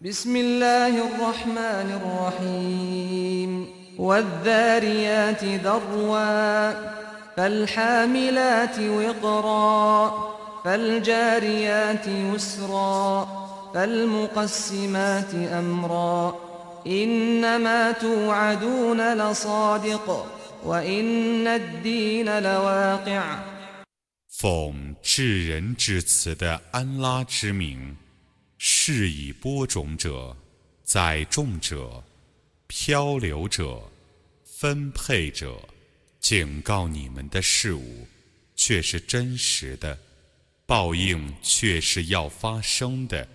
بسم الله الرحمن الرحيم والذاريات ذروا فالحاملات وقرا فالجاريات يسرا فالمقسمات أمرا إنما توعدون لصادق وإن الدين لواقع 奉至仁至慈的安拉之名， 是以播种者、载重者、漂流者、分配者，警告你们的事物，却是真实的，报应却是要发生的。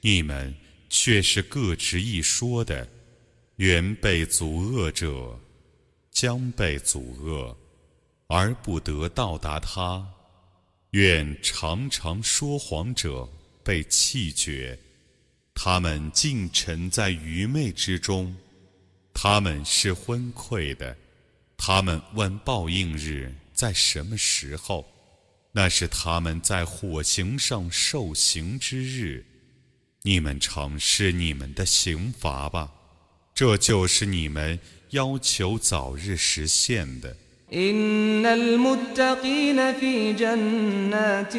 你们却是各执一说的，原被阻遏者将被阻遏，而不得到达他；愿常常说谎者被弃绝，他们尽沉在愚昧之中，他们是昏聩的。他们问报应日在什么时候？那是他们在火刑上受刑之日，你们尝试你们的刑罚吧，这就是你们要求早日实现的。 إن المتقين في جنات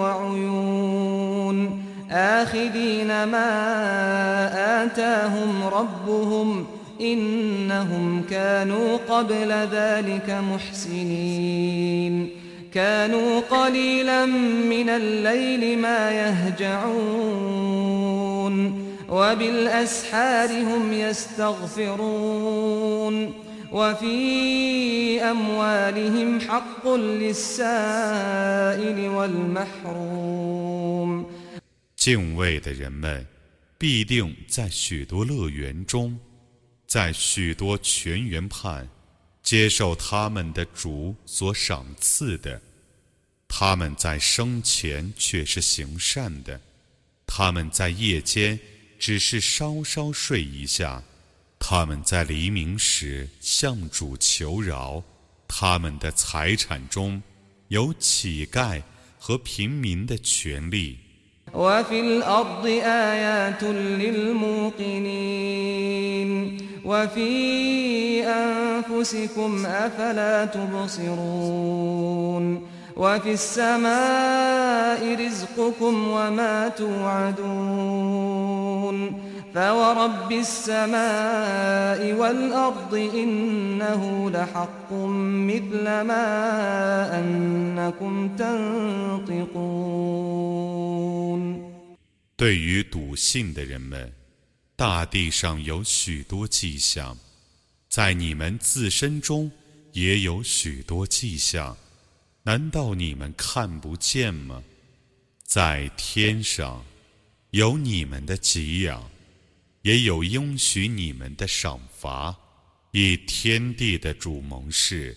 وعيون آخذين ما آتاهم ربهم إنهم كانوا قبل ذلك محسنين كانوا قليلا من الليل ما يهجعون وبالأسحار هم يستغفرون وفي أموالهم حق للسائل والمحروم 敬畏的人们必定在许多乐园中，在许多泉源畔，接受他们的主所赏赐的。他们在生前却是行善的， 他们在夜间只是稍稍睡一下，他们在黎明时向主求饶。他们的财产中有乞丐和平民的权利。 وفي الأرض آيات للموقنين وفي أنفسكم أفلا تبصرون وفي السماء رزقكم وما توعدون فورب السماء والأرض إنه لحق مثل ما أنكم تنطقون 对于笃信的人们，大地上有许多迹象，在你们自身中也有许多迹象， 难道你们看不见吗？在天上有你们的给养，也有应许你们的赏罚，以天地的主盟誓，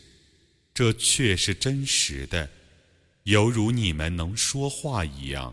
这却是真实的，犹如你们能说话一样。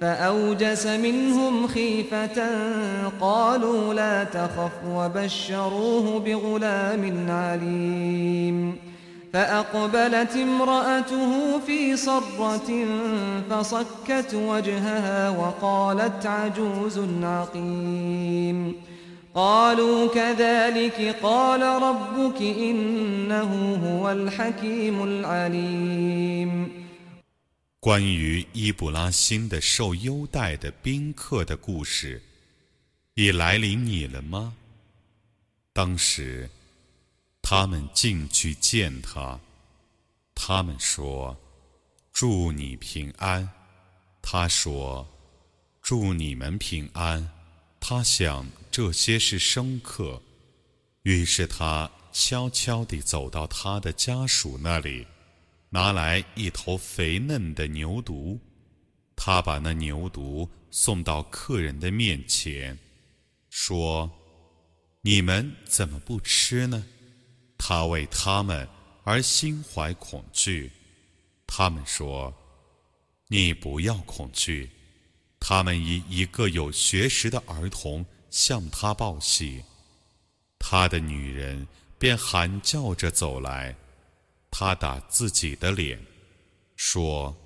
فأوجس منهم خيفة قالوا لا تخف وبشروه بغلام عليم فأقبلت امرأته في صرة فصكت وجهها وقالت عجوز عقيم قالوا كذلك قال ربك إنه هو الحكيم العليم 关于伊布拉欣的受优待的宾客的故事，已来临你了吗？当时，他们进去见他，他们说：“祝你平安。”他说：“祝你们平安。”他想这些是生客，于是他悄悄地走到他的家属那里，拿来一头肥嫩的牛犊。他把那牛犊送到客人的面前，说：“你们怎么不吃呢？”他为他们而心怀恐惧。他们说：“你不要恐惧。”他们以一个有学识的儿童向他报喜，他的女人便喊叫着走来，他打自己的脸，说：“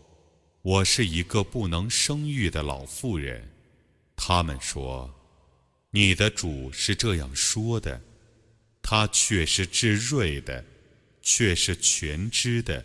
我是一个不能生育的老妇人。”他们说：“你的主是这样说的，他却是智睿的，却是全知的。”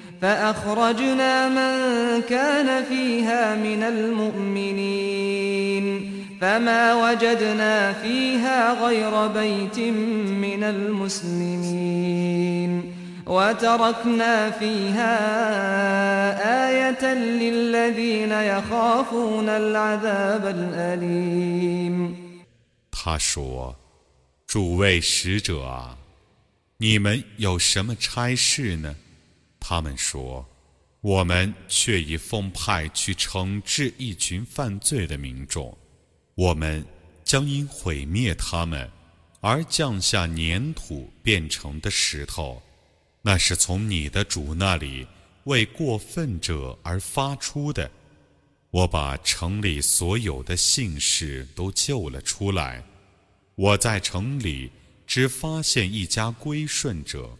فأخرجنا من كان فيها من المؤمنين فما وجدنا فيها غير بيت من المسلمين وتركنا فيها آية للذين يخافون العذاب الأليم 他说：“诸位使者啊，你们有什么差事呢？” 他们说：“我们却已奉派去惩治一群犯罪的民众，我们将因毁灭他们而降下粘土变成的石头，那是从你的主那里为过分者而发出的。我把城里所有的姓氏都救了出来，我在城里只发现一家归顺者。”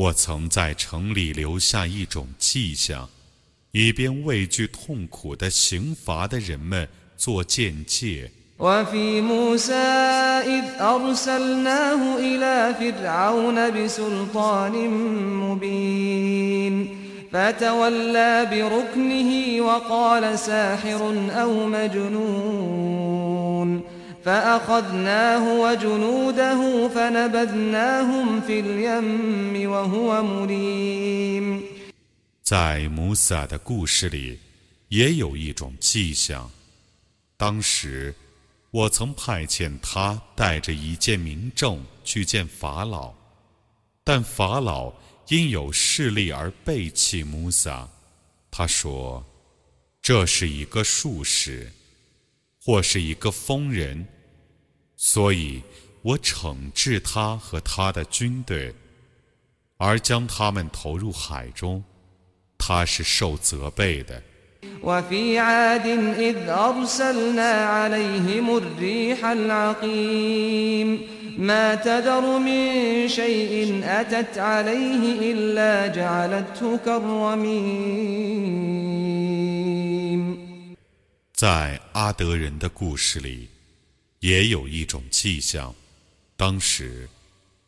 我曾在城里留下一种迹象，以便畏惧痛苦的刑罚的人们做见解。وفي موسى إذ أرسلناه إلى فرعون بسلطان مبين فتولى بركنه وقال ساحر أو مجنون 在穆萨的故事里，也有一种迹象。当时，我曾派遣他带着一件民证去见法老，但法老因有势力而背弃穆萨。他说：“这是一个术士。”或是一个疯人，所以我惩治他和他的军队，而将他们投入海中。他是受责备的。在阿德人的故事里，也有一种迹象。当时，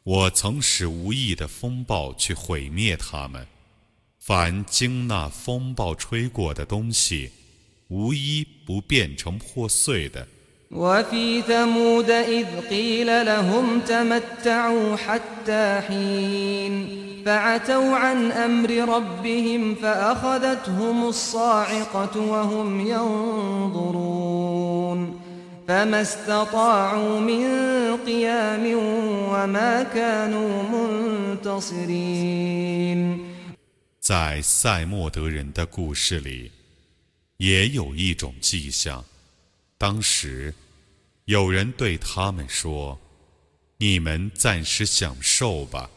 我曾使无意的风暴去毁灭他们。凡经那风暴吹过的东西，无一不变成破碎的。وفي ثمود إذ قيل لهم تمتعوا حتى حين فعتوا عن أمر ربهم فأخذتهم الصاعقة وهم ينظرون فما استطاعوا من قيام وما كانوا منتصرين 在塞莫德人的故事里，也有一种迹象。当时， 有人对他们说：“你们暂时享受吧。”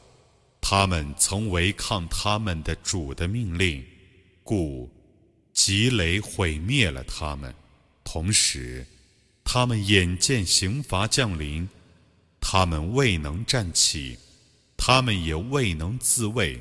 他们曾违抗他们的主的命令，故吉雷毁灭了他们。同时，他们眼见刑罚降临，他们未能站起，他们也未能自卫。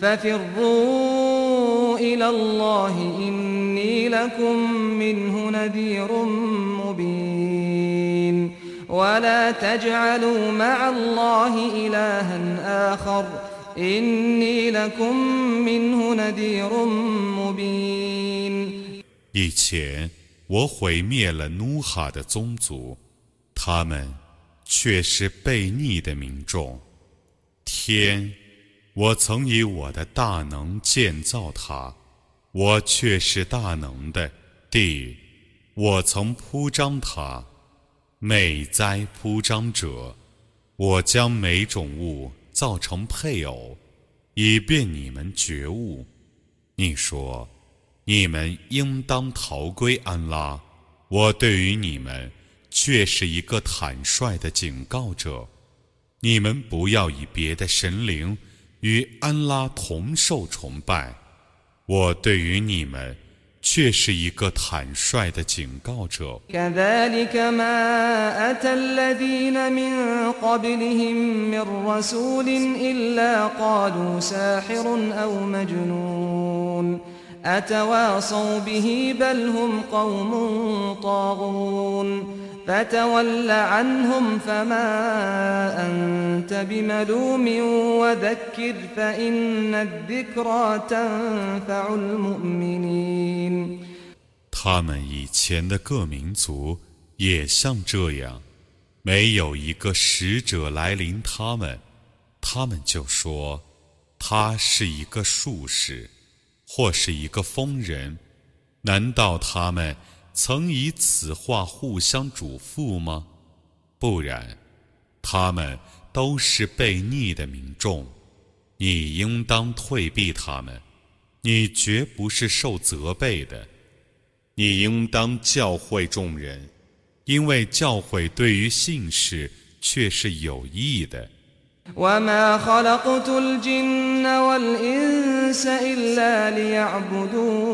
ففروا إلى الله إني لكم منه نذير مبين ولا تجعلوا مع الله إلها آخر إني لكم منه نذير مبين 以前我毁灭了努哈的宗族，他们却是悖逆的民众。天， 我曾以我的大能建造它，我却是大能的。地，我曾铺张它，美哉铺张者！我将每种物造成配偶，以便你们觉悟。你说。你们应当逃归安拉，我对于你们却是一个坦率的警告者。你们不要以别的神灵与安拉同受崇拜，我对于你们却是一个坦率的警告者。فتول عنهم فما أنت بملوم وذكر فإن الذكرى تنفع المؤمنين 他们以前的各民族也像这样，没有一个使者来临他们，他们就说他是一个术士。或是一个疯人，难道他们 曾以此话互相嘱咐吗？不然，他们都是被逆的民众，你应当退避他们，你绝不是受责备的，你应当教诲众人，因为教诲对于信士却是有益的。وما خلقت الجن والإنس إلا ليعبدون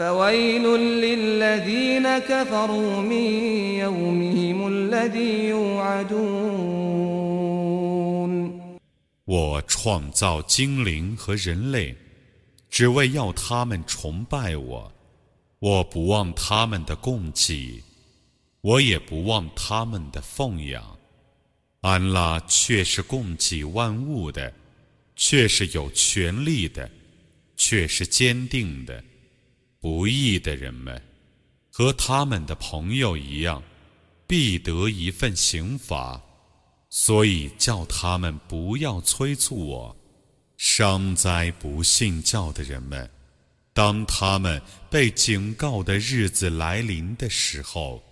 فويل للذين كفروا من يومهم الذي يوعدون 我创造精灵和人类，只为要他们崇拜我。我不忘他们的供给。我也不忘他们的奉养，安拉却是供给万物的，却是有权力的，却是坚定的。 不义的人们和他们的朋友一样，必得一份刑罚，所以叫他们不要催促我。伤灾不信教的人们，当他们被警告的日子来临的时候。